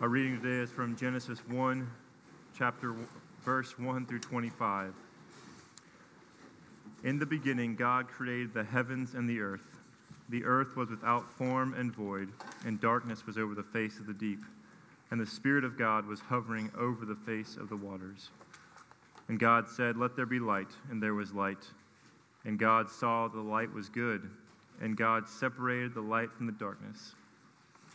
Our reading today is from Genesis 1, chapter verse 1 through 25. In the beginning, God created the heavens and the earth. The earth was without form and void, and darkness was over the face of the deep. And the Spirit of God was hovering over the face of the waters. And God said, Let there be light, and there was light. And God saw the light was good, and God separated the light from the darkness.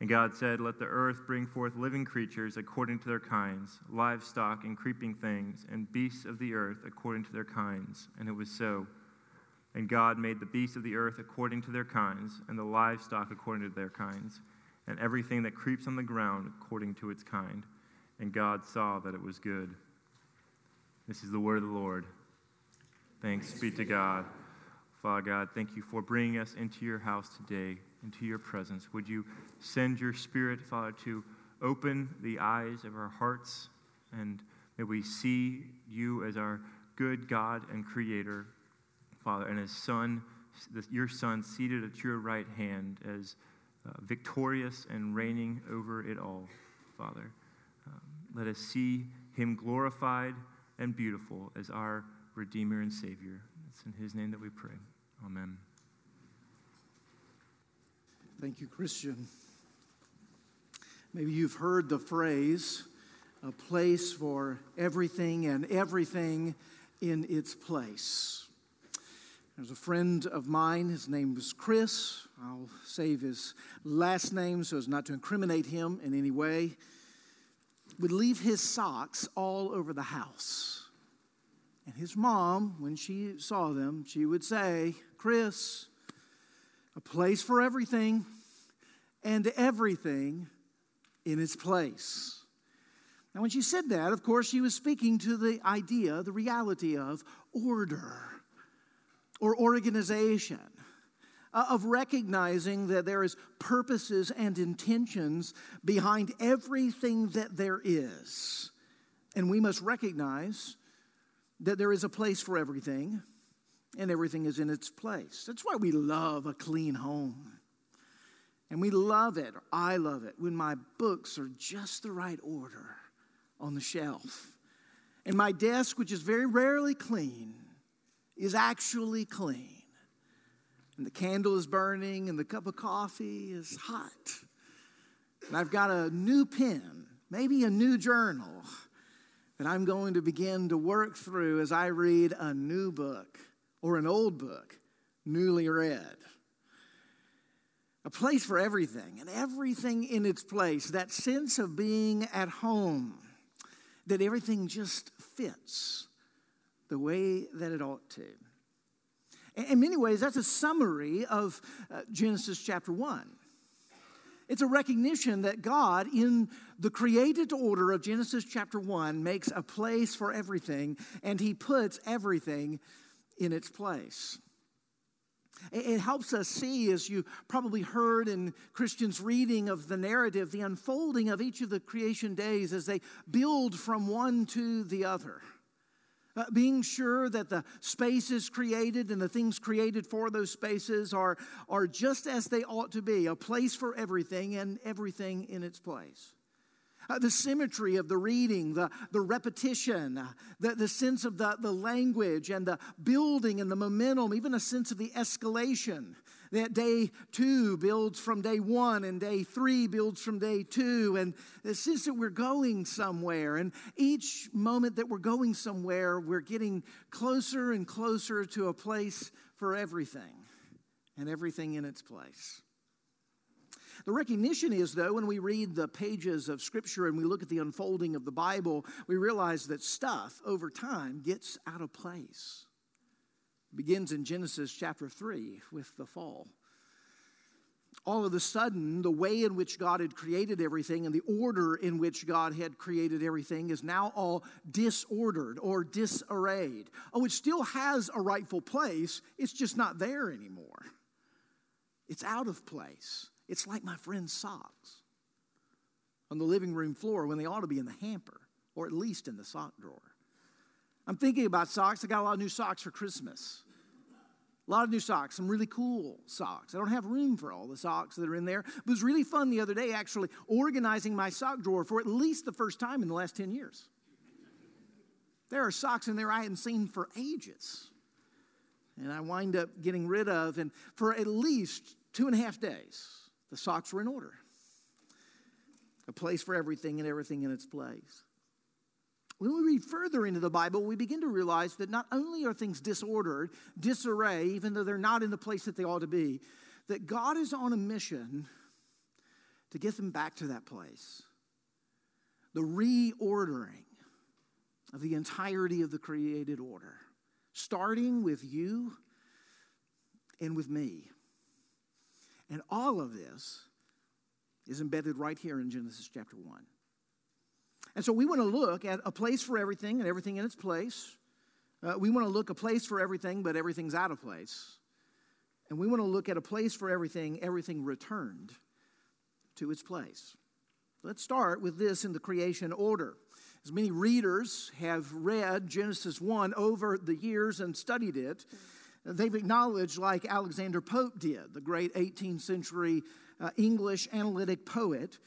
And God said, Let the earth bring forth living creatures according to their kinds, livestock and creeping things, and beasts of the earth according to their kinds. And it was so. And God made the beasts of the earth according to their kinds, and the livestock according to their kinds, and everything that creeps on the ground according to its kind. And God saw that it was good. This is the word of the Lord. Thanks be to God. Father God, thank you for bringing us into your house today, into your presence. Would you send your spirit, Father, to open the eyes of our hearts, and may we see you as our good God and Creator, Father, and as Son, your Son seated at your right hand as uh, victorious and reigning over it all, Father. Um, let us see him glorified and beautiful as our Redeemer and Savior. It's in his name that we pray. Amen. Thank you, Christian. Maybe you've heard the phrase, a place for everything and everything in its place. There's a friend of mine, his name was Chris. I'll save his last name so as not to incriminate him in any way. Would leave his socks all over the house. And his mom, when she saw them, she would say, Chris, a place for everything and everything in its place. Now, when she said that, of course, she was speaking to the idea, the reality of order or organization, uh, of recognizing that there is purposes and intentions behind everything that there is. And we must recognize that there is a place for everything and everything is in its place. That's why we love a clean home. And we love it, I love it, when my books are just the right order on the shelf. And my desk, which is very rarely clean, is actually clean. And the candle is burning, and the cup of coffee is hot. And I've got a new pen, maybe a new journal, that I'm going to begin to work through as I read a new book or an old book, newly read. A place for everything and everything in its place, that sense of being at home, that everything just fits the way that it ought to. In many ways, that's a summary of uh, Genesis chapter 1. It's a recognition that God, in the created order of Genesis chapter 1, makes a place for everything and he puts everything in its place. It helps us see, as you probably heard in Christians' reading of the narrative, the unfolding of each of the creation days as they build from one to the other. Uh, being sure that the spaces created and the things created for those spaces are, are just as they ought to be a place for everything and everything in its place. Uh, the symmetry of the reading, the, the repetition, uh, the, the sense of the, the language and the building and the momentum, even a sense of the escalation that day two builds from day one, and day three builds from day two. And the sense that we're going somewhere. And each moment that we're going somewhere, we're getting closer and closer to a place for everything and everything in its place. The recognition is, though, when we read the pages of Scripture and we look at the unfolding of the Bible, we realize that stuff over time gets out of place begins in Genesis chapter 3 with the fall. All of a sudden, the way in which God had created everything and the order in which God had created everything is now all disordered or disarrayed. Oh, it still has a rightful place, it's just not there anymore. It's out of place. It's like my friend's socks on the living room floor when they ought to be in the hamper or at least in the sock drawer. I'm thinking about socks. I got a lot of new socks for Christmas. A lot of new socks, some really cool socks. I don't have room for all the socks that are in there. It was really fun the other day actually organizing my sock drawer for at least the first time in the last 10 years. There are socks in there I hadn't seen for ages. And I wind up getting rid of, and for at least two and a half days, the socks were in order. A place for everything and everything in its place. When we read further into the Bible, we begin to realize that not only are things disordered, disarray, even though they're not in the place that they ought to be, that God is on a mission to get them back to that place. The reordering of the entirety of the created order, starting with you and with me. And all of this is embedded right here in Genesis chapter 1. And so we want to look at a place for everything and everything in its place. Uh, we want to look a place for everything, but everything's out of place. And we want to look at a place for everything, everything returned to its place. Let's start with this in the creation order. As many readers have read Genesis 1 over the years and studied it, they've acknowledged, like Alexander Pope did, the great 18th century uh, English analytic poet,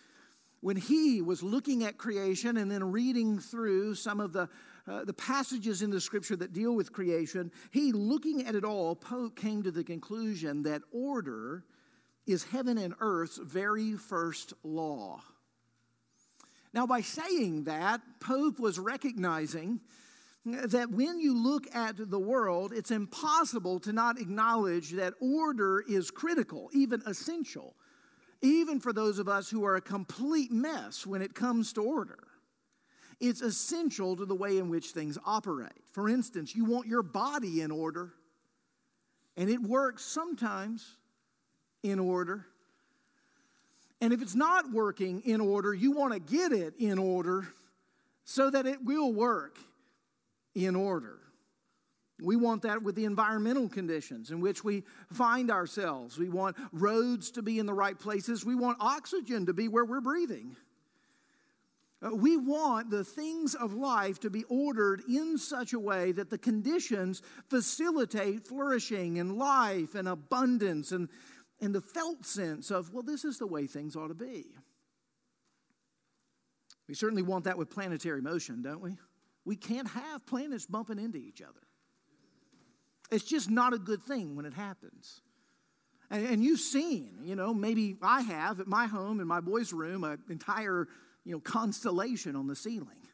when he was looking at creation and then reading through some of the, uh, the passages in the scripture that deal with creation, he, looking at it all, Pope came to the conclusion that order is heaven and earth's very first law. Now, by saying that, Pope was recognizing that when you look at the world, it's impossible to not acknowledge that order is critical, even essential even for those of us who are a complete mess when it comes to order. It's essential to the way in which things operate. For instance, you want your body in order, and it works sometimes in order. And if it's not working in order, you want to get it in order so that it will work in order. We want that with the environmental conditions in which we find ourselves. We want roads to be in the right places. We want oxygen to be where we're breathing. Uh, we want the things of life to be ordered in such a way that the conditions facilitate flourishing and life and abundance and, and the felt sense of, well, this is the way things ought to be. We certainly want that with planetary motion, don't we? We can't have planets bumping into each other. It's just not a good thing when it happens. And, and you've seen, you know, maybe I have at my home in my boys' room an entire, you know, constellation on the ceiling.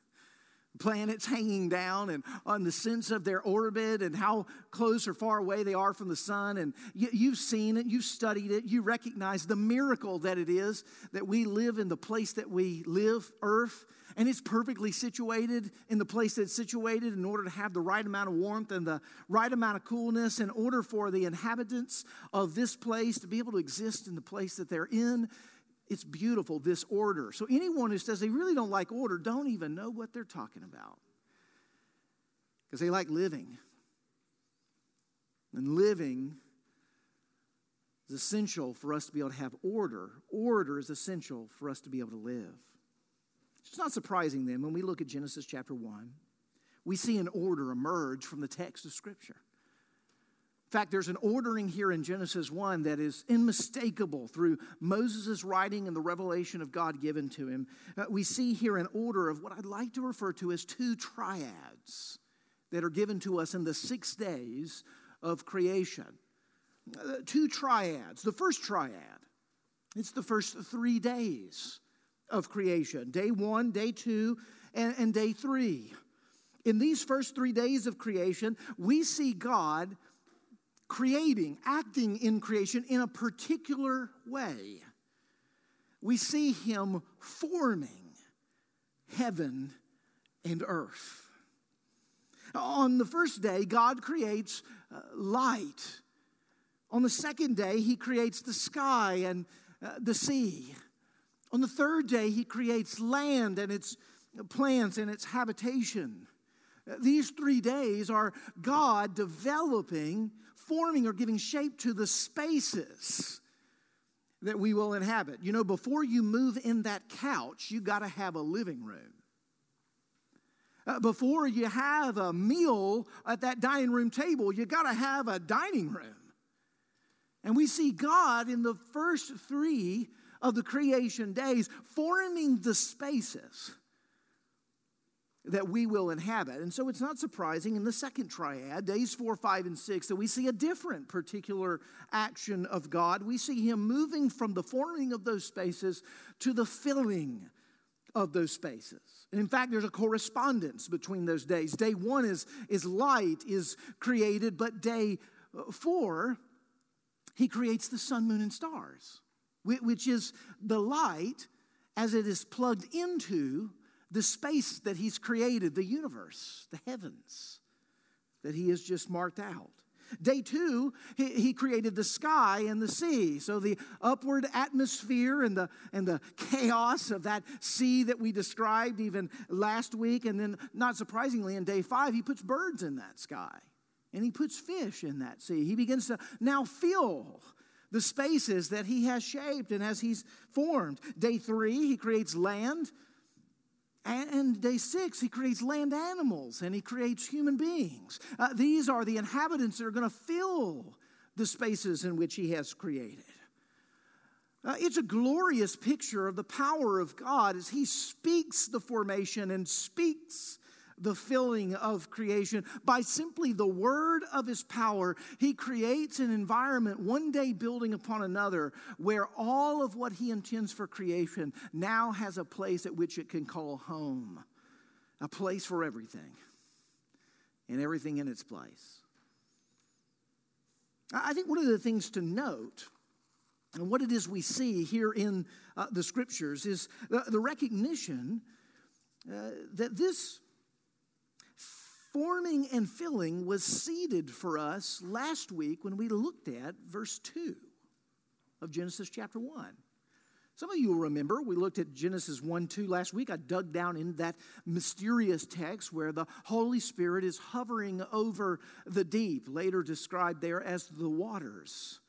Planets hanging down and on the sense of their orbit and how close or far away they are from the sun. And you, have seen it, you've studied it, you recognize the miracle that it is that we live in the place that we live, Earth, and it's perfectly situated in the place that it's situated in order to have the right amount of warmth and the right amount of coolness, in order for the inhabitants of this place to be able to exist in the place that they're in it's beautiful, this order. So anyone who says they really don't like order don't even know what they're talking about. Because they like living. And living is essential for us to be able to have order. Order is essential for us to be able to live. It's not surprising then when we look at Genesis chapter 1, we see an order emerge from the text of Scripture fact, there's an ordering here in Genesis 1 that is unmistakable through Moses' writing and the revelation of God given to him. Uh, we see here an order of what I'd like to refer to as two triads that are given to us in the six days of creation. Uh, two triads. The first triad, it's the first three days of creation day one, day two, and, and day three. In these first three days of creation, we see God creating, acting in creation in a particular way. We see him forming heaven and earth. On the first day, God creates uh, light. On the second day, he creates the sky and uh, the sea. On the third day, he creates land and its plants and its habitation. These three days are God developing forming or giving shape to the spaces that we will inhabit. You know, before you move in that couch, you got to have a living room. Uh, before you have a meal at that dining room table, you got to have a dining room. And we see God in the first three of the creation days forming the spaces that we will inhabit. And so it's not surprising in the second triad, days four, five, and six, that we see a different particular action of God. We see Him moving from the forming of those spaces to the filling of those spaces. And in fact, there's a correspondence between those days. Day one is, is light, is created, but day four, He creates the sun, moon, and stars, which is the light as it is plugged into the space that He's created, the universe, the heavens that He has just marked out. Day two, he, he, created the sky and the sea. So the upward atmosphere and the, and the chaos of that sea that we described even last week. And then, not surprisingly, in day five, he puts birds in that sky and he puts fish in that sea. He begins to now fill the spaces that he has shaped and as he's formed. Day three, he creates land and day six, he creates land animals and he creates human beings. Uh, these are the inhabitants that are going to fill the spaces in which he has created. Uh, it's a glorious picture of the power of God as he speaks the formation and speaks the filling of creation. By simply the word of his power, he creates an environment, one day building upon another, where all of what he intends for creation now has a place at which it can call home, a place for everything, and everything in its place. I think one of the things to note and what it is we see here in uh, the scriptures is the, the recognition uh, that this forming and filling was seeded for us last week when we looked at verse 2 of Genesis chapter 1. Some of you will remember we looked at Genesis 1 2 last week. I dug down in that mysterious text where the Holy Spirit is hovering over the deep, later described there as the waters.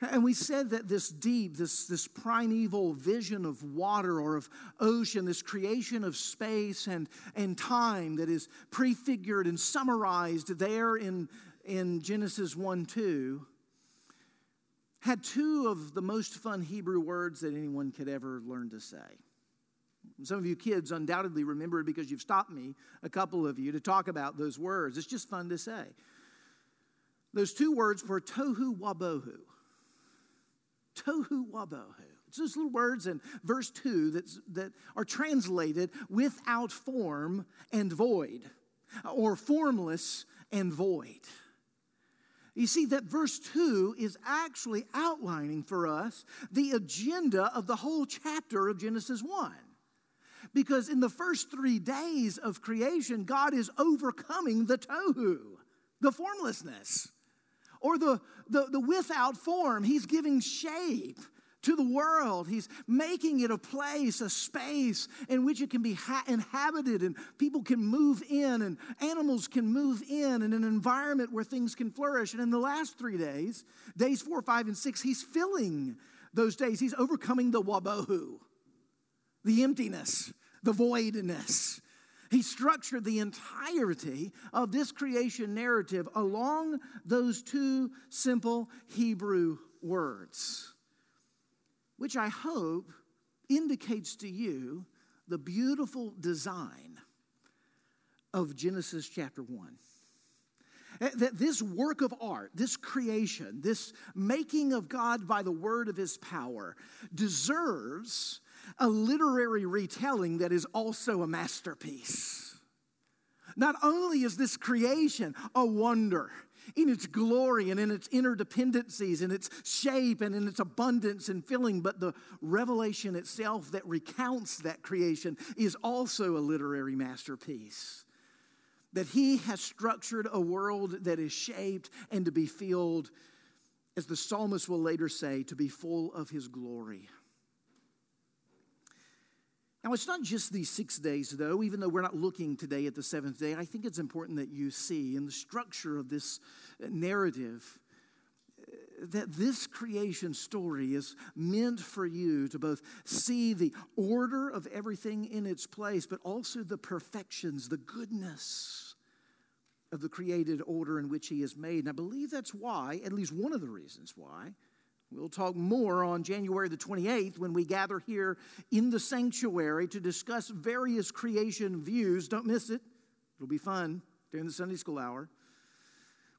And we said that this deep, this, this primeval vision of water or of ocean, this creation of space and, and time that is prefigured and summarized there in, in Genesis 1 2, had two of the most fun Hebrew words that anyone could ever learn to say. Some of you kids undoubtedly remember it because you've stopped me, a couple of you, to talk about those words. It's just fun to say. Those two words were tohu wabohu. Tohu wabohu. It's those little words in verse 2 that's, that are translated without form and void, or formless and void. You see, that verse 2 is actually outlining for us the agenda of the whole chapter of Genesis 1. Because in the first three days of creation, God is overcoming the tohu, the formlessness, or the, the, the without form. He's giving shape to the world. He's making it a place, a space in which it can be ha- inhabited and people can move in and animals can move in and an environment where things can flourish. And in the last three days, days four, five, and six, he's filling those days. He's overcoming the wabohu, the emptiness, the voidness. He structured the entirety of this creation narrative along those two simple Hebrew words which I hope indicates to you the beautiful design of Genesis chapter 1. Eh, that this work of art, this creation, this making of God by the word of his power deserves a literary retelling that is also a masterpiece. Not only is this creation a wonder, in its glory and in its interdependencies, in its shape and in its abundance and filling, but the revelation itself that recounts that creation is also a literary masterpiece. That he has structured a world that is shaped and to be filled, as the psalmist will later say, to be full of his glory. Now, it's not just these six days, though, even though we're not looking today at the seventh day. I think it's important that you see in the structure of this uh, narrative uh, that this creation story is meant for you to both see the order of everything in its place, but also the perfections, the goodness of the created order in which He is made. And I believe that's why, at least one of the reasons why, We'll talk more on January the 28th when we gather here in the sanctuary to discuss various creation views. Don't miss it, it'll be fun during the Sunday school hour.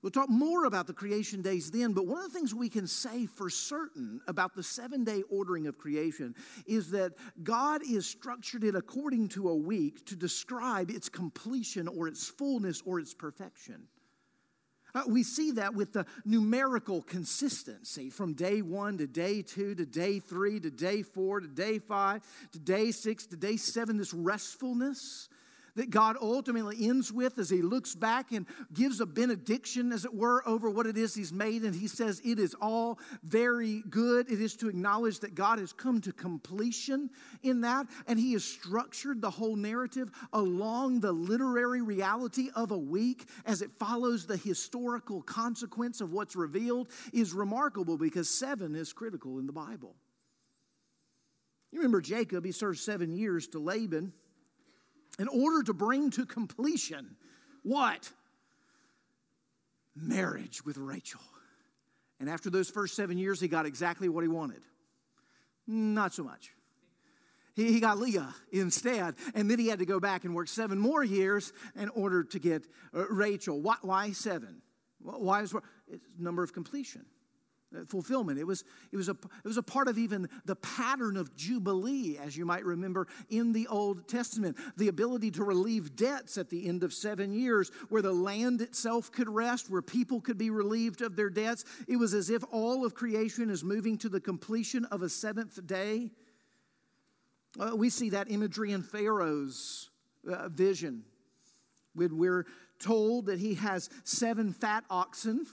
We'll talk more about the creation days then, but one of the things we can say for certain about the seven day ordering of creation is that God is structured it according to a week to describe its completion or its fullness or its perfection. Uh, we see that with the numerical consistency from day one to day two to day three to day four to day five to day six to day seven, this restfulness that God ultimately ends with as he looks back and gives a benediction, as it were, over what it is he's made. And he says, It is all very good. It is to acknowledge that God has come to completion in that. And he has structured the whole narrative along the literary reality of a week as it follows the historical consequence of what's revealed is remarkable because seven is critical in the Bible. You remember Jacob, he served seven years to Laban in order to bring to completion what? Marriage with Rachel. And after those first seven years, he got exactly what he wanted. Not so much. He, he got Leah instead, and then he had to go back and work seven more years in order to get uh, Rachel. Why, why seven? Why is number of completion? Fulfillment. It was, it, was a, it was a part of even the pattern of Jubilee, as you might remember in the Old Testament. The ability to relieve debts at the end of seven years, where the land itself could rest, where people could be relieved of their debts. It was as if all of creation is moving to the completion of a seventh day. Uh, we see that imagery in Pharaoh's uh, vision when we're told that he has seven fat oxen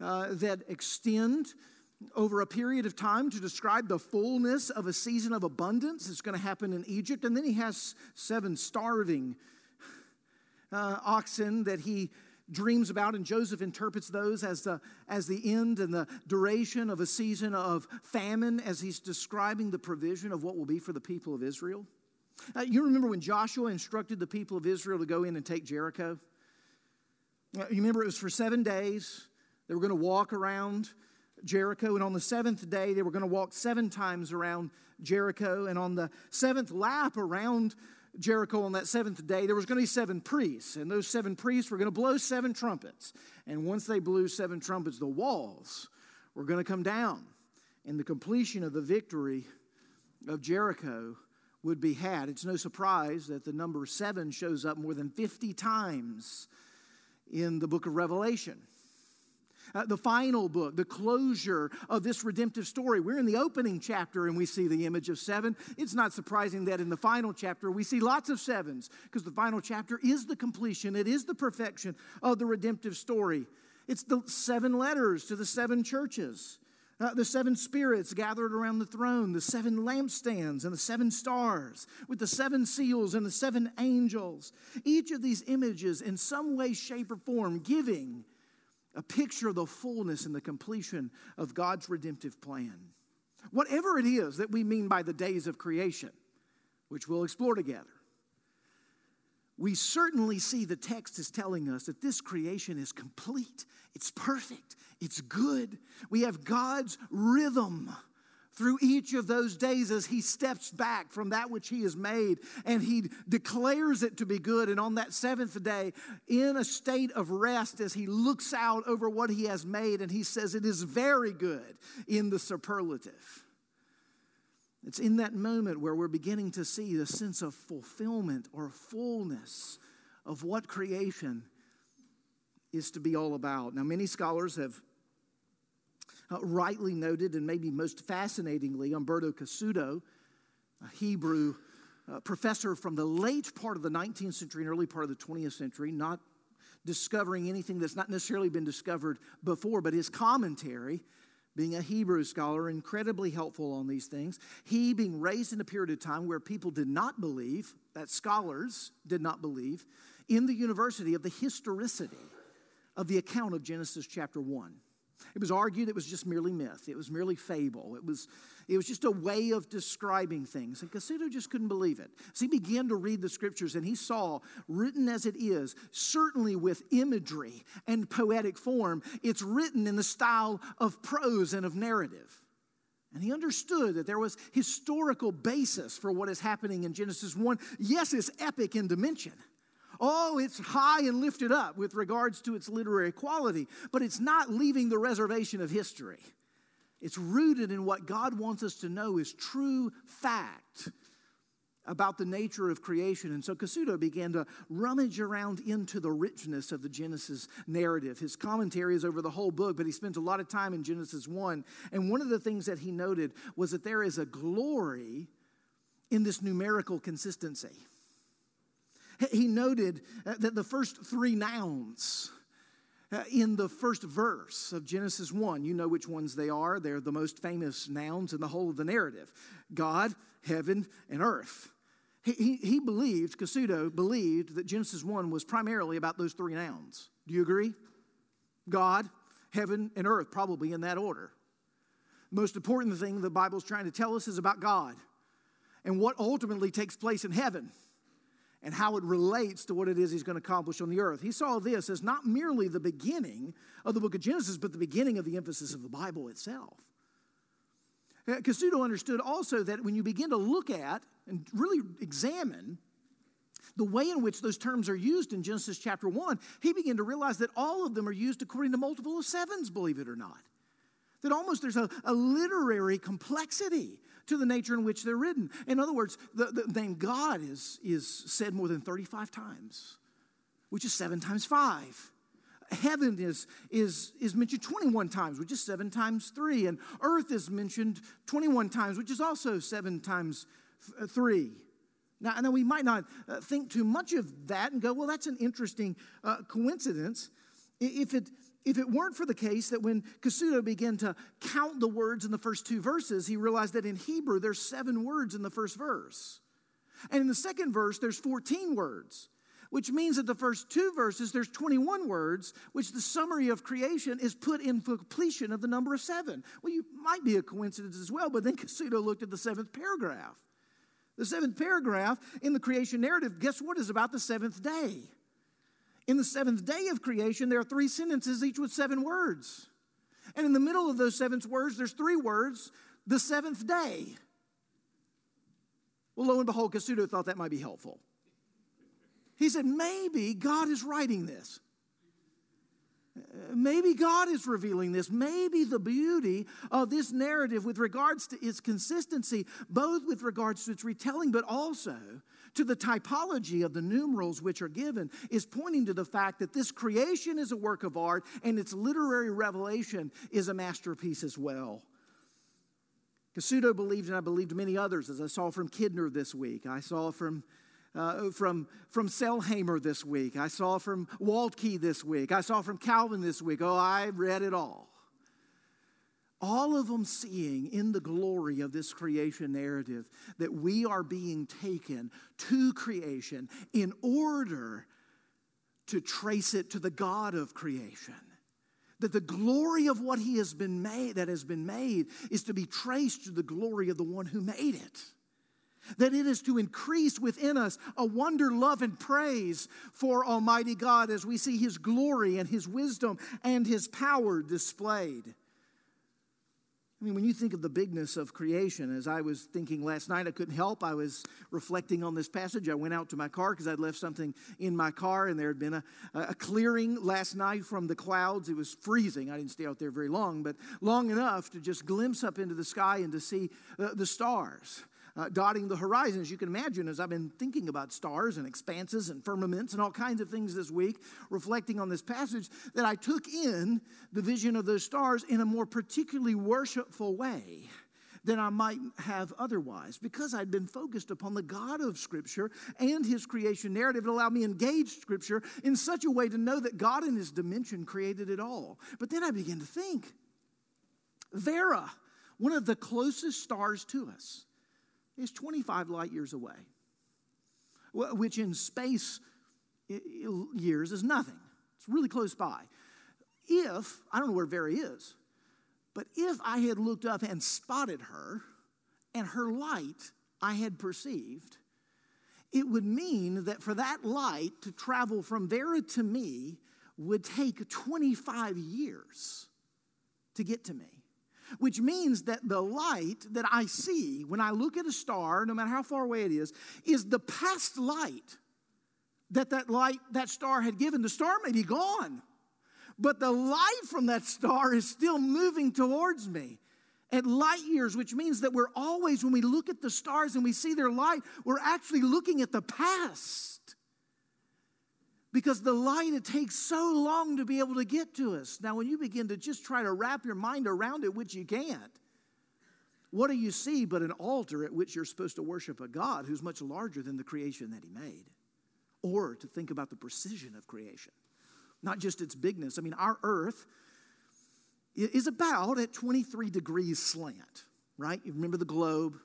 uh, that extend over a period of time to describe the fullness of a season of abundance that's going to happen in Egypt. And then he has seven starving uh, oxen that he dreams about, and Joseph interprets those as the, as the end and the duration of a season of famine as he's describing the provision of what will be for the people of Israel. Uh, you remember when Joshua instructed the people of Israel to go in and take Jericho? Uh, you remember it was for seven days. They were going to walk around Jericho, and on the seventh day, they were going to walk seven times around Jericho. And on the seventh lap around Jericho on that seventh day, there was going to be seven priests, and those seven priests were going to blow seven trumpets. And once they blew seven trumpets, the walls were going to come down and the completion of the victory of Jericho would be had. It's no surprise that the number seven shows up more than 50 times in the book of Revelation. Uh, the final book, the closure of this redemptive story. We're in the opening chapter and we see the image of seven. It's not surprising that in the final chapter we see lots of sevens because the final chapter is the completion, it is the perfection of the redemptive story. It's the seven letters to the seven churches. Uh, the seven spirits gathered around the throne, the seven lampstands and the seven stars, with the seven seals and the seven angels. Each of these images, in some way, shape, or form, giving a picture of the fullness and the completion of God's redemptive plan. Whatever it is that we mean by the days of creation, which we'll explore together, we certainly see the text is telling us that this creation is complete, it's perfect, it's good. We have God's rhythm through each of those days as he steps back from that which he has made and he declares it to be good. And on that seventh day, in a state of rest, as he looks out over what he has made and he says, It is very good in the superlative. It's in that moment where we're beginning to see the sense of fulfillment or fullness of what creation is to be all about. Now, many scholars have uh, rightly noted, and maybe most fascinatingly, Umberto Cassuto, a Hebrew uh, professor from the late part of the 19th century and early part of the 20th century, not discovering anything that's not necessarily been discovered before, but his commentary, being a Hebrew scholar, incredibly helpful on these things. He being raised in a period of time where people did not believe, that scholars did not believe, in the university of the historicity of the account of Genesis chapter 1. It was argued it was just merely myth, it was merely fable, it was, it was just a way of describing things. And Cassuto just couldn't believe it. So he began to read the scriptures and he saw, written as it is, certainly with imagery and poetic form, it's written in the style of prose and of narrative. And he understood that there was historical basis for what is happening in Genesis 1. Yes, it's epic in dimension. Oh, it's high and lifted up with regards to its literary quality, but it's not leaving the reservation of history. It's rooted in what God wants us to know is true fact about the nature of creation. And so Cassuto began to rummage around into the richness of the Genesis narrative. His commentary is over the whole book, but he spent a lot of time in Genesis 1. And one of the things that he noted was that there is a glory in this numerical consistency. He noted uh, that the first three nouns uh, in the first verse of Genesis 1, you know which ones they are. They're the most famous nouns in the whole of the narrative God, heaven, and earth. He, he, he believed, Cassuto believed, that Genesis 1 was primarily about those three nouns. Do you agree? God, heaven, and earth, probably in that order. The most important thing the Bible's trying to tell us is about God and what ultimately takes place in heaven and how it relates to what it is he's going to accomplish on the earth. He saw this as not merely the beginning of the book of Genesis, but the beginning of the emphasis of the Bible itself. Uh, Cassuto understood also that when you begin to look at and really examine the way in which those terms are used in Genesis chapter 1, he began to realize that all of them are used according to multiple of sevens, believe it or not. That almost there's a, a literary complexity to the nature in which they're written. In other words, the, the name God is, is said more than 35 times, which is seven times five. Heaven is, is, is mentioned 21 times, which is seven times three. And earth is mentioned 21 times, which is also seven times uh, three. Now, now we might not uh, think too much of that and go, well, that's an interesting uh, coincidence. If it, if it weren't for the case that when Cassuto began to count the words in the first two verses, he realized that in Hebrew there's seven words in the first verse. And in the second verse, there's 14 words, which means that the first two verses, there's 21 words, which the summary of creation is put in completion of the number of seven. Well, you might be a coincidence as well, but then Cassuto looked at the seventh paragraph. The seventh paragraph in the creation narrative, guess what is about the seventh day? In the seventh day of creation, there are three sentences, each with seven words. And in the middle of those seven words, there's three words the seventh day. Well, lo and behold, Cassuto thought that might be helpful. He said, maybe God is writing this. Uh, maybe God is revealing this. Maybe the beauty of this narrative with regards to its consistency, both with regards to its retelling, but also to the typology of the numerals which are given, is pointing to the fact that this creation is a work of art and its literary revelation is a masterpiece as well. Cassuto believed, and I believed many others, as I saw from Kidner this week. I saw from uh, from, from Sailhamer this week. I saw from Waltke this week. I saw from Calvin this week. Oh, I read it all. All of them seeing in the glory of this creation narrative that we are being taken to creation in order to trace it to the God of creation that the glory of what he has been made that has been made is to be traced to the glory of the one who made it that it is to increase within us a wonder, love, and praise for Almighty God as we see His glory and His wisdom and His power displayed. I mean, when you think of the bigness of creation, as I was thinking last night, I couldn't help. I was reflecting on this passage. I went out to my car because I'd left something in my car, and there had been a, a clearing last night from the clouds. It was freezing. I didn't stay out there very long, but long enough to just glimpse up into the sky and to see uh, the stars uh, dotting the horizon. As you can imagine, as I've been thinking about stars and expanses and firmaments and all kinds of things this week, reflecting on this passage, that I took in the vision of those stars in a more particularly worshipful way than I might have otherwise because I'd been focused upon the God of Scripture and His creation narrative. It allowed me to engage Scripture in such a way to know that God in His dimension created it all. But then I began to think Vera, one of the closest stars to us, is 25 light years away, which in space years is nothing. It's really close by. If, I don't know where Vera is, but if I had looked up and spotted her and her light I had perceived, it would mean that for that light to travel from Vera to me would take 25 years to get to me which means that the light that I see when I look at a star, no matter how far away it is, is the past light that that light, that star had given. The star may be gone, but the light from that star is still moving towards me at light years, which means that we're always, when we look at the stars and we see their light, we're actually looking at the past because the light, it takes so long to be able to get to us. Now, when you begin to just try to wrap your mind around it, which you can't, what do you see but an altar at which you're supposed to worship a God who's much larger than the creation that He made? Or to think about the precision of creation, not just its bigness. I mean, our earth is about at 23 degrees slant, right? You remember the globe?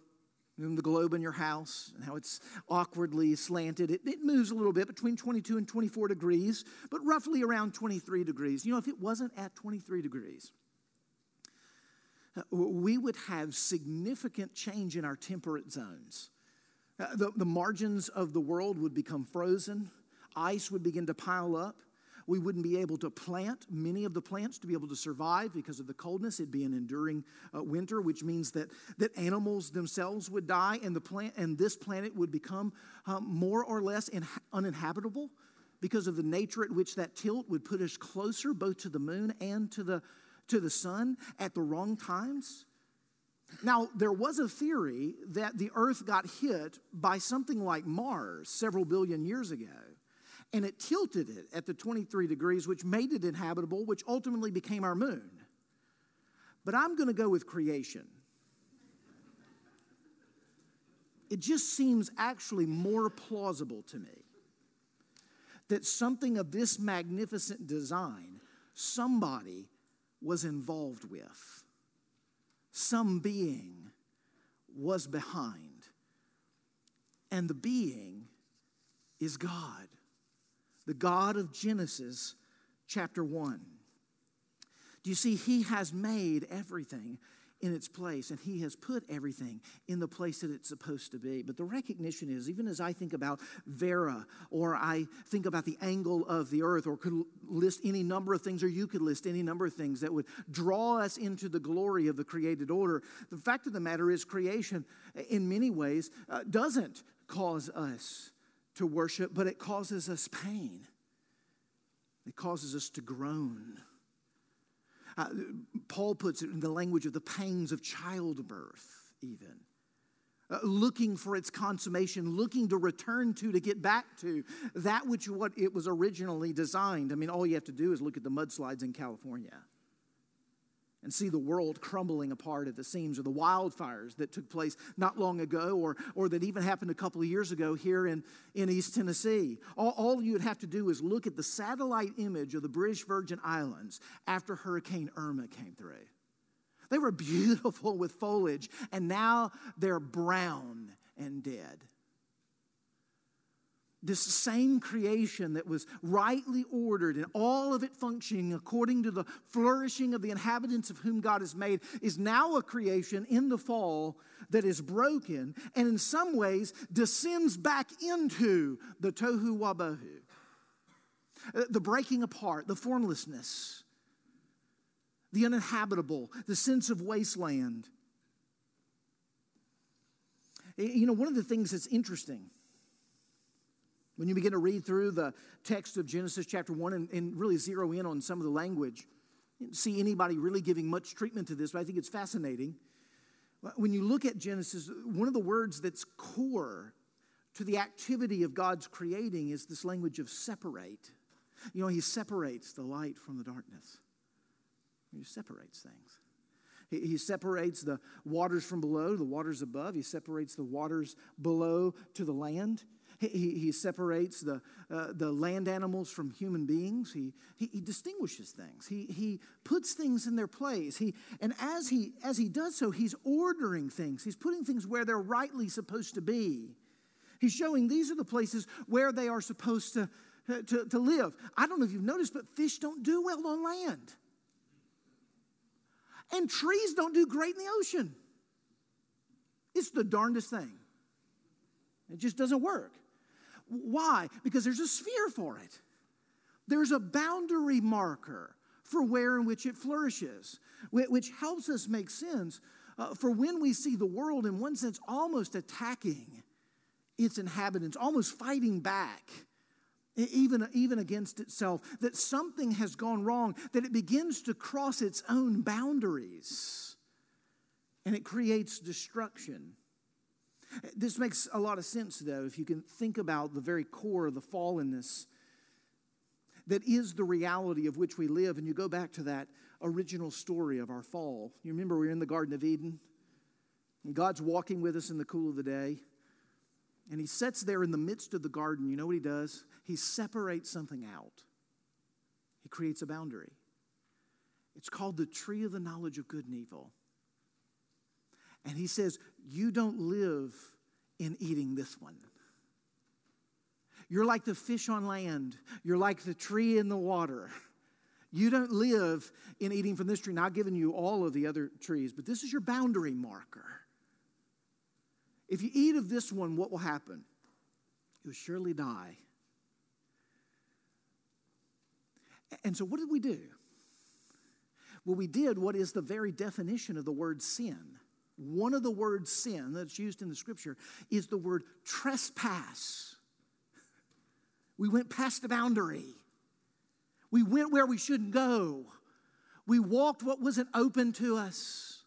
The globe in your house and how it's awkwardly slanted. It, it, moves a little bit between 22 and 24 degrees, but roughly around 23 degrees. You know, if it wasn't at 23 degrees, uh, we would have significant change in our temperate zones. Uh, the, the margins of the world would become frozen, ice would begin to pile up. We wouldn't be able to plant many of the plants to be able to survive because of the coldness. It'd be an enduring uh, winter, which means that, that animals themselves would die and, the plant, and this planet would become um, more or less in, uninhabitable because of the nature at which that tilt would put us closer both to the moon and to the, to the sun at the wrong times. Now, there was a theory that the Earth got hit by something like Mars several billion years ago and it tilted it at the 23 degrees, which made it inhabitable, which ultimately became our moon. But I'm going to go with creation. It just seems actually more plausible to me that something of this magnificent design somebody was involved with, some being was behind, and the being is God the God of Genesis chapter 1. Do you see? He has made everything in its place and he has put everything in the place that it's supposed to be. But the recognition is, even as I think about Vera or I think about the angle of the earth or could list any number of things or you could list any number of things that would draw us into the glory of the created order, the fact of the matter is, creation in many ways uh, doesn't cause us to worship, but it causes us pain. It causes us to groan. Uh, Paul puts it in the language of the pangs of childbirth, even. Uh, looking for its consummation, looking to return to, to get back to that which what it was originally designed. I mean, all you have to do is look at the mudslides in California and see the world crumbling apart at the seams, or the wildfires that took place not long ago, or, or that even happened a couple of years ago here in, in East Tennessee. All, all you would have to do is look at the satellite image of the British Virgin Islands after Hurricane Irma came through. They were beautiful with foliage, and now they're brown and dead. This same creation that was rightly ordered and all of it functioning according to the flourishing of the inhabitants of whom God has made is now a creation in the fall that is broken and in some ways descends back into the tohu wabohu. Uh, the breaking apart, the formlessness, the uninhabitable, the sense of wasteland. You know, one of the things that's interesting when you begin to read through the text of Genesis chapter 1 and, and really zero in on some of the language, see anybody really giving much treatment to this, but I think it's fascinating. When you look at Genesis, one of the words that's core to the activity of God's creating is this language of separate. You know, He separates the light from the darkness, He separates things. He, he separates the waters from below, the waters above. He separates the waters below to the land. He, he separates the, uh, the land animals from human beings. He, he, he, distinguishes things. He, he puts things in their place. He, and as he, as he does so, he's ordering things. He's putting things where they're rightly supposed to be. He's showing these are the places where they are supposed to, to, to live. I don't know if you've noticed, but fish don't do well on land. And trees don't do great in the ocean. It's the darndest thing. It just doesn't work. Why? Because there's a sphere for it. There's a boundary marker for where in which it flourishes, which helps us make sense uh, for when we see the world, in one sense, almost attacking its inhabitants, almost fighting back. Even, even against itself, that something has gone wrong, that it begins to cross its own boundaries and it creates destruction. This makes a lot of sense, though, if you can think about the very core of the fallenness that is the reality of which we live. And you go back to that original story of our fall. You remember we were in the Garden of Eden, and God's walking with us in the cool of the day. And he sits there in the midst of the garden. You know what he does? He separates something out, he creates a boundary. It's called the tree of the knowledge of good and evil. And he says, You don't live in eating this one. You're like the fish on land, you're like the tree in the water. You don't live in eating from this tree. Now, I've given you all of the other trees, but this is your boundary marker. If you eat of this one, what will happen? You'll surely die. And so, what did we do? Well, we did what is the very definition of the word sin. One of the words sin that's used in the scripture is the word trespass. We went past the boundary. We went where we shouldn't go. We walked what wasn't open to us.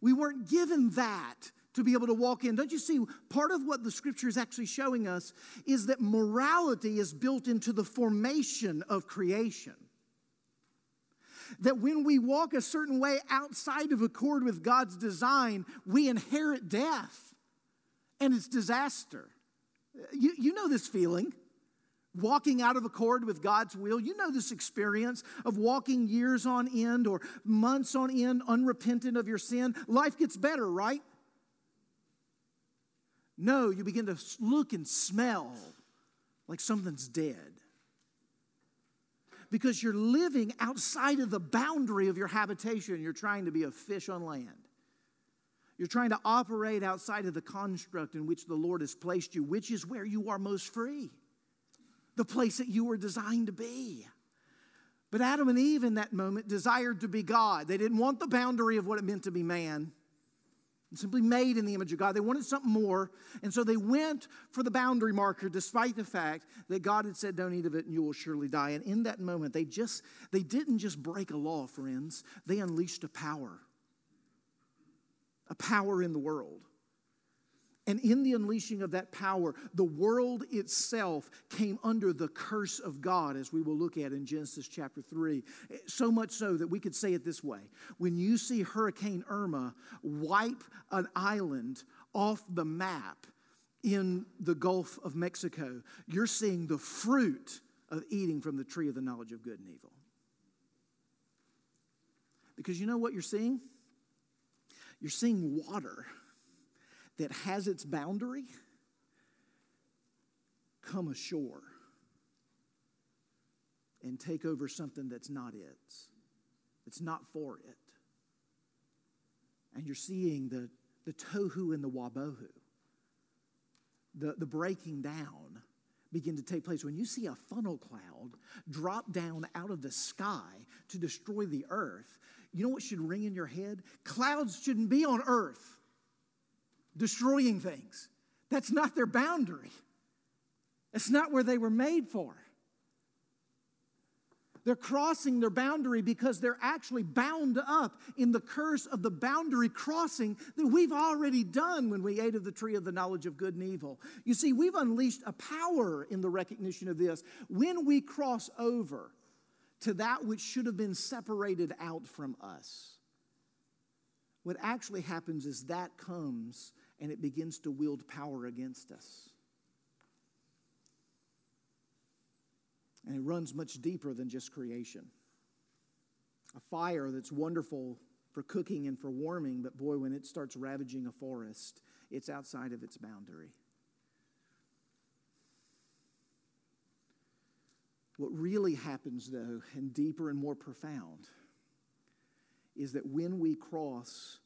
We weren't given that to be able to walk in. Don't you see? Part of what the scripture is actually showing us is that morality is built into the formation of creation that when we walk a certain way outside of accord with God's design, we inherit death and it's disaster. You, you know this feeling. Walking out of accord with God's will. You know this experience of walking years on end or months on end unrepentant of your sin. Life gets better, right? No, you begin to look and smell like something's dead because you're living outside of the boundary of your habitation. You're trying to be a fish on land. You're trying to operate outside of the construct in which the Lord has placed you, which is where you are most free, the place that you were designed to be. But Adam and Eve in that moment desired to be God. They didn't want the boundary of what it meant to be man. Simply made in the image of God. They wanted something more. And so they went for the boundary marker despite the fact that God had said, Don't eat of it and you will surely die. And in that moment, they just they didn't just break a law, friends. They unleashed a power. A power in the world. And in the unleashing of that power, the world itself came under the curse of God, as we will look at in Genesis chapter 3. So much so that we could say it this way When you see Hurricane Irma wipe an island off the map in the Gulf of Mexico, you're seeing the fruit of eating from the tree of the knowledge of good and evil. Because you know what you're seeing? You're seeing water that has its boundary come ashore and take over something that's not its. It's not for it. And you're seeing the, the tohu and the wabohu, the, the breaking down begin to take place. When you see a funnel cloud drop down out of the sky to destroy the earth, you know what should ring in your head? Clouds shouldn't be on earth destroying things. That's not their boundary. That's not where they were made for. They're crossing their boundary because they're actually bound up in the curse of the boundary crossing that we've already done when we ate of the tree of the knowledge of good and evil. You see, we've unleashed a power in the recognition of this when we cross over to that which should have been separated out from us. What actually happens is that comes and it begins to wield power against us. And it runs much deeper than just creation. A fire that's wonderful for cooking and for warming, but boy, when it starts ravaging a forest, it's outside of its boundary. What really happens, though, and deeper and more profound, is that when we cross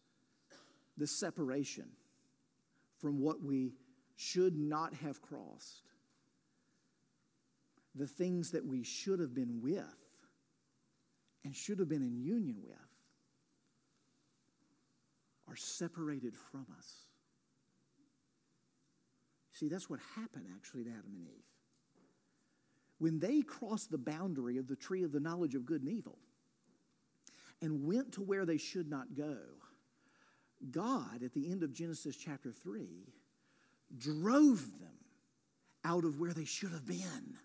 the separation, from what we should not have crossed. The things that we should have been with and should have been in union with are separated from us. See, that's what happened actually to Adam and Eve. When they crossed the boundary of the tree of the knowledge of good and evil and went to where they should not go, God, at the end of Genesis chapter 3, drove them out of where they should have been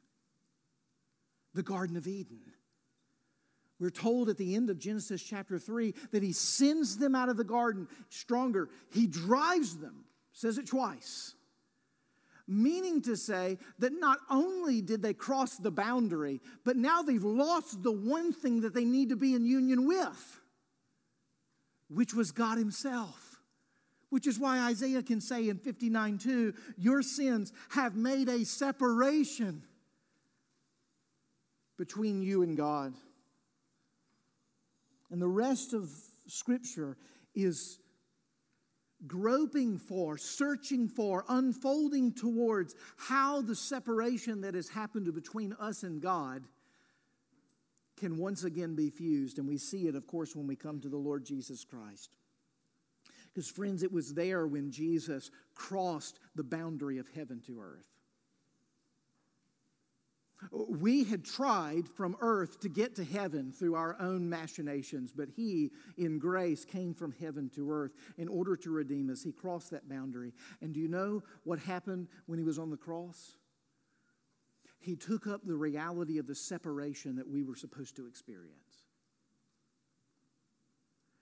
the Garden of Eden. We're told at the end of Genesis chapter 3 that he sends them out of the garden stronger. He drives them, says it twice. Meaning to say that not only did they cross the boundary, but now they've lost the one thing that they need to be in union with which was God Himself. Which is why Isaiah can say in 59 2, Your sins have made a separation between you and God. And the rest of Scripture is groping for, searching for, unfolding towards how the separation that has happened between us and God can once again be fused. And we see it, of course, when we come to the Lord Jesus Christ. Because, friends, it was there when Jesus crossed the boundary of heaven to earth. We had tried from earth to get to heaven through our own machinations, but He, in grace, came from heaven to earth in order to redeem us. He crossed that boundary. And do you know what happened when He was on the cross? He took up the reality of the separation that we were supposed to experience.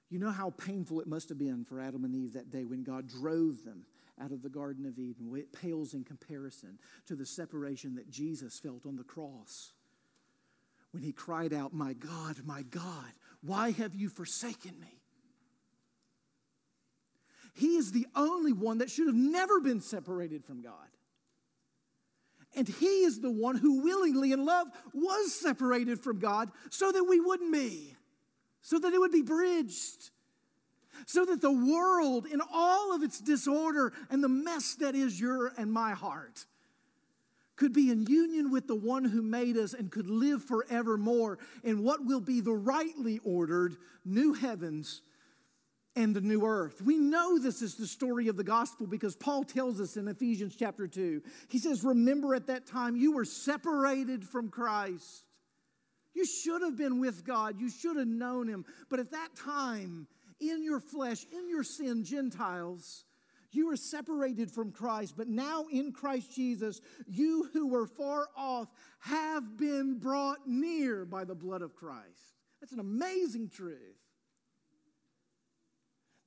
You know how painful it must have been for Adam and Eve that day when God drove them out of the Garden of Eden. It pales in comparison to the separation that Jesus felt on the cross when he cried out, My God, my God, why have you forsaken me? He is the only one that should have never been separated from God. And He is the one who willingly in love was separated from God so that we wouldn't be, so that it would be bridged, so that the world, in all of its disorder and the mess that is your and my heart, could be in union with the one who made us and could live forevermore in what will be the rightly ordered new heavens and the new earth. We know this is the story of the gospel because Paul tells us in Ephesians chapter 2. He says, Remember at that time you were separated from Christ. You should have been with God, you should have known Him. But at that time, in your flesh, in your sin, Gentiles, you were separated from Christ. But now in Christ Jesus, you who were far off have been brought near by the blood of Christ. That's an amazing truth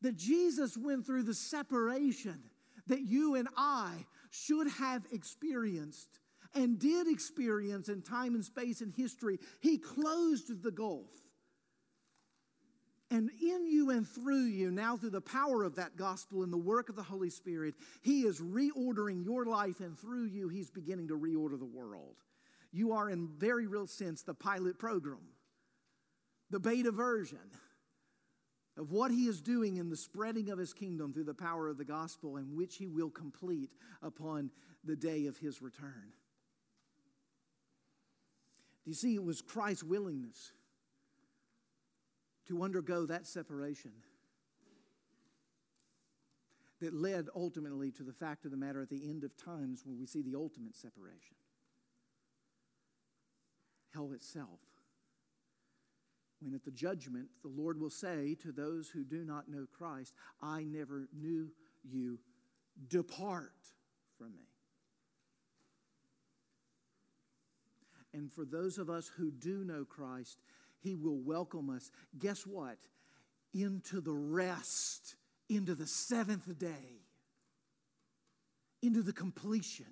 that Jesus went through the separation that you and I should have experienced and did experience in time and space and history. He closed the gulf. And in you and through you, now through the power of that gospel and the work of the Holy Spirit, He is reordering your life, and through you, He's beginning to reorder the world. You are, in very real sense, the pilot program, the beta version of what he is doing in the spreading of his kingdom through the power of the gospel, and which he will complete upon the day of his return. Do you see, it was Christ's willingness to undergo that separation that led ultimately to the fact of the matter at the end of times when we see the ultimate separation hell itself when at the judgment the Lord will say to those who do not know Christ, I never knew you, depart from me. And for those of us who do know Christ, He will welcome us, guess what? Into the rest, into the seventh day, into the completion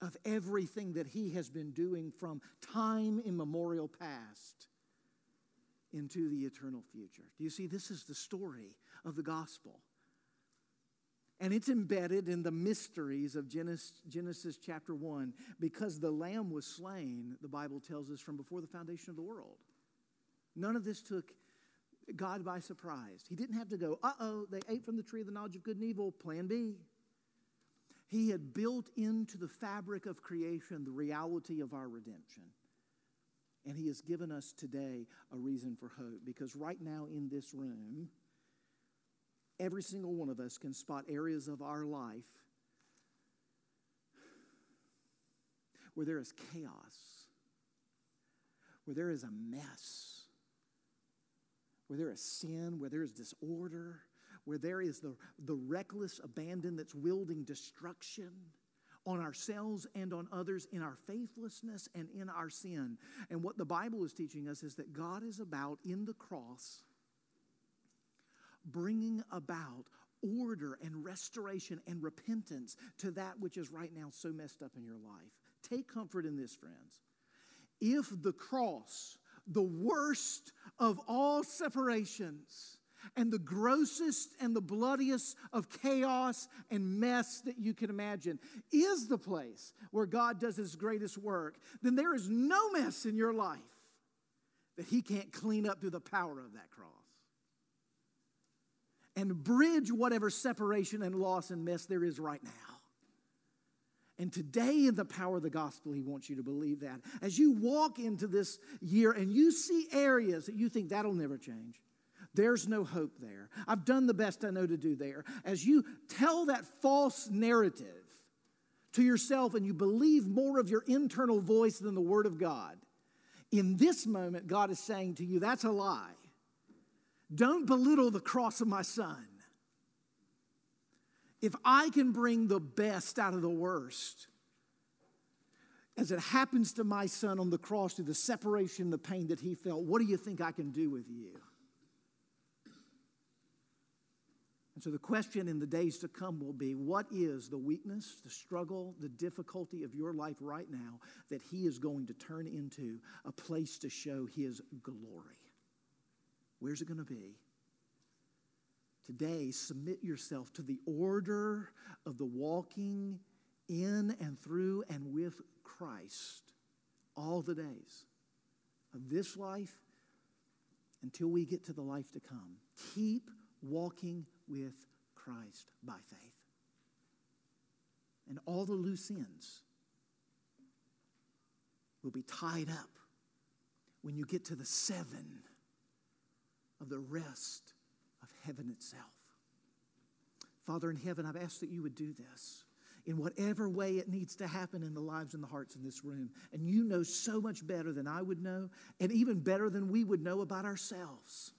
of everything that He has been doing from time immemorial past into the eternal future. Do you see? This is the story of the gospel. And it's embedded in the mysteries of Genesis, Genesis, chapter 1 because the lamb was slain, the Bible tells us, from before the foundation of the world. None of this took God by surprise. He didn't have to go, uh oh, they ate from the tree of the knowledge of good and evil, plan B. He had built into the fabric of creation the reality of our redemption. And He has given us today a reason for hope. Because right now in this room, every single one of us can spot areas of our life where there is chaos, where there is a mess, where there is sin, where there is disorder, where there is the, the reckless abandon that's wielding destruction on ourselves and on others in our faithlessness and in our sin. And what the Bible is teaching us is that God is about in the cross bringing about order and restoration and repentance to that which is right now so messed up in your life. Take comfort in this, friends. If the cross, the worst of all separations, and the grossest and the bloodiest of chaos and mess that you can imagine is the place where God does his greatest work, then there is no mess in your life that he can't clean up through the power of that cross and bridge whatever separation and loss and mess there is right now. And today, in the power of the gospel, he wants you to believe that. As you walk into this year and you see areas that you think that'll never change, there's no hope there. I've done the best I know to do there. As you tell that false narrative to yourself and you believe more of your internal voice than the Word of God, in this moment, God is saying to you, that's a lie. Don't belittle the cross of my son. If I can bring the best out of the worst, as it happens to my son on the cross through the separation, the pain that he felt, what do you think I can do with you? And so the question in the days to come will be what is the weakness, the struggle, the difficulty of your life right now that He is going to turn into a place to show His glory? Where's it going to be? Today, submit yourself to the order of the walking in and through and with Christ all the days of this life until we get to the life to come. Keep walking with Christ by faith. And all the loose ends will be tied up when you get to the seven of the rest of heaven itself. Father in heaven, I've asked that you would do this in whatever way it needs to happen in the lives and the hearts in this room. And you know so much better than I would know, and even better than we would know about ourselves.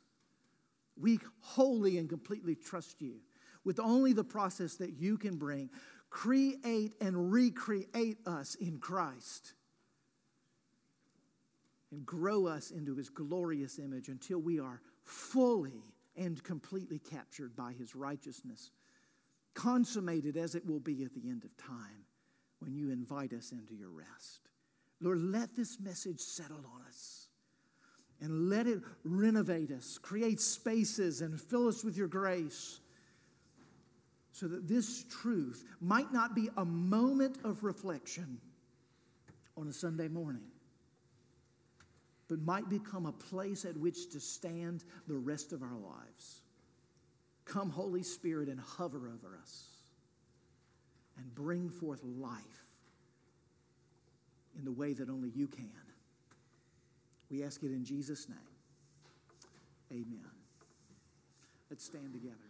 We wholly and completely trust you with only the process that you can bring. Create and recreate us in Christ and grow us into his glorious image until we are fully and completely captured by his righteousness, consummated as it will be at the end of time when you invite us into your rest. Lord, let this message settle on us and let it renovate us, create spaces, and fill us with your grace so that this truth might not be a moment of reflection on a Sunday morning but might become a place at which to stand the rest of our lives. Come, Holy Spirit, and hover over us and bring forth life in the way that only you can. We ask it in Jesus' name. Amen. Let's stand together.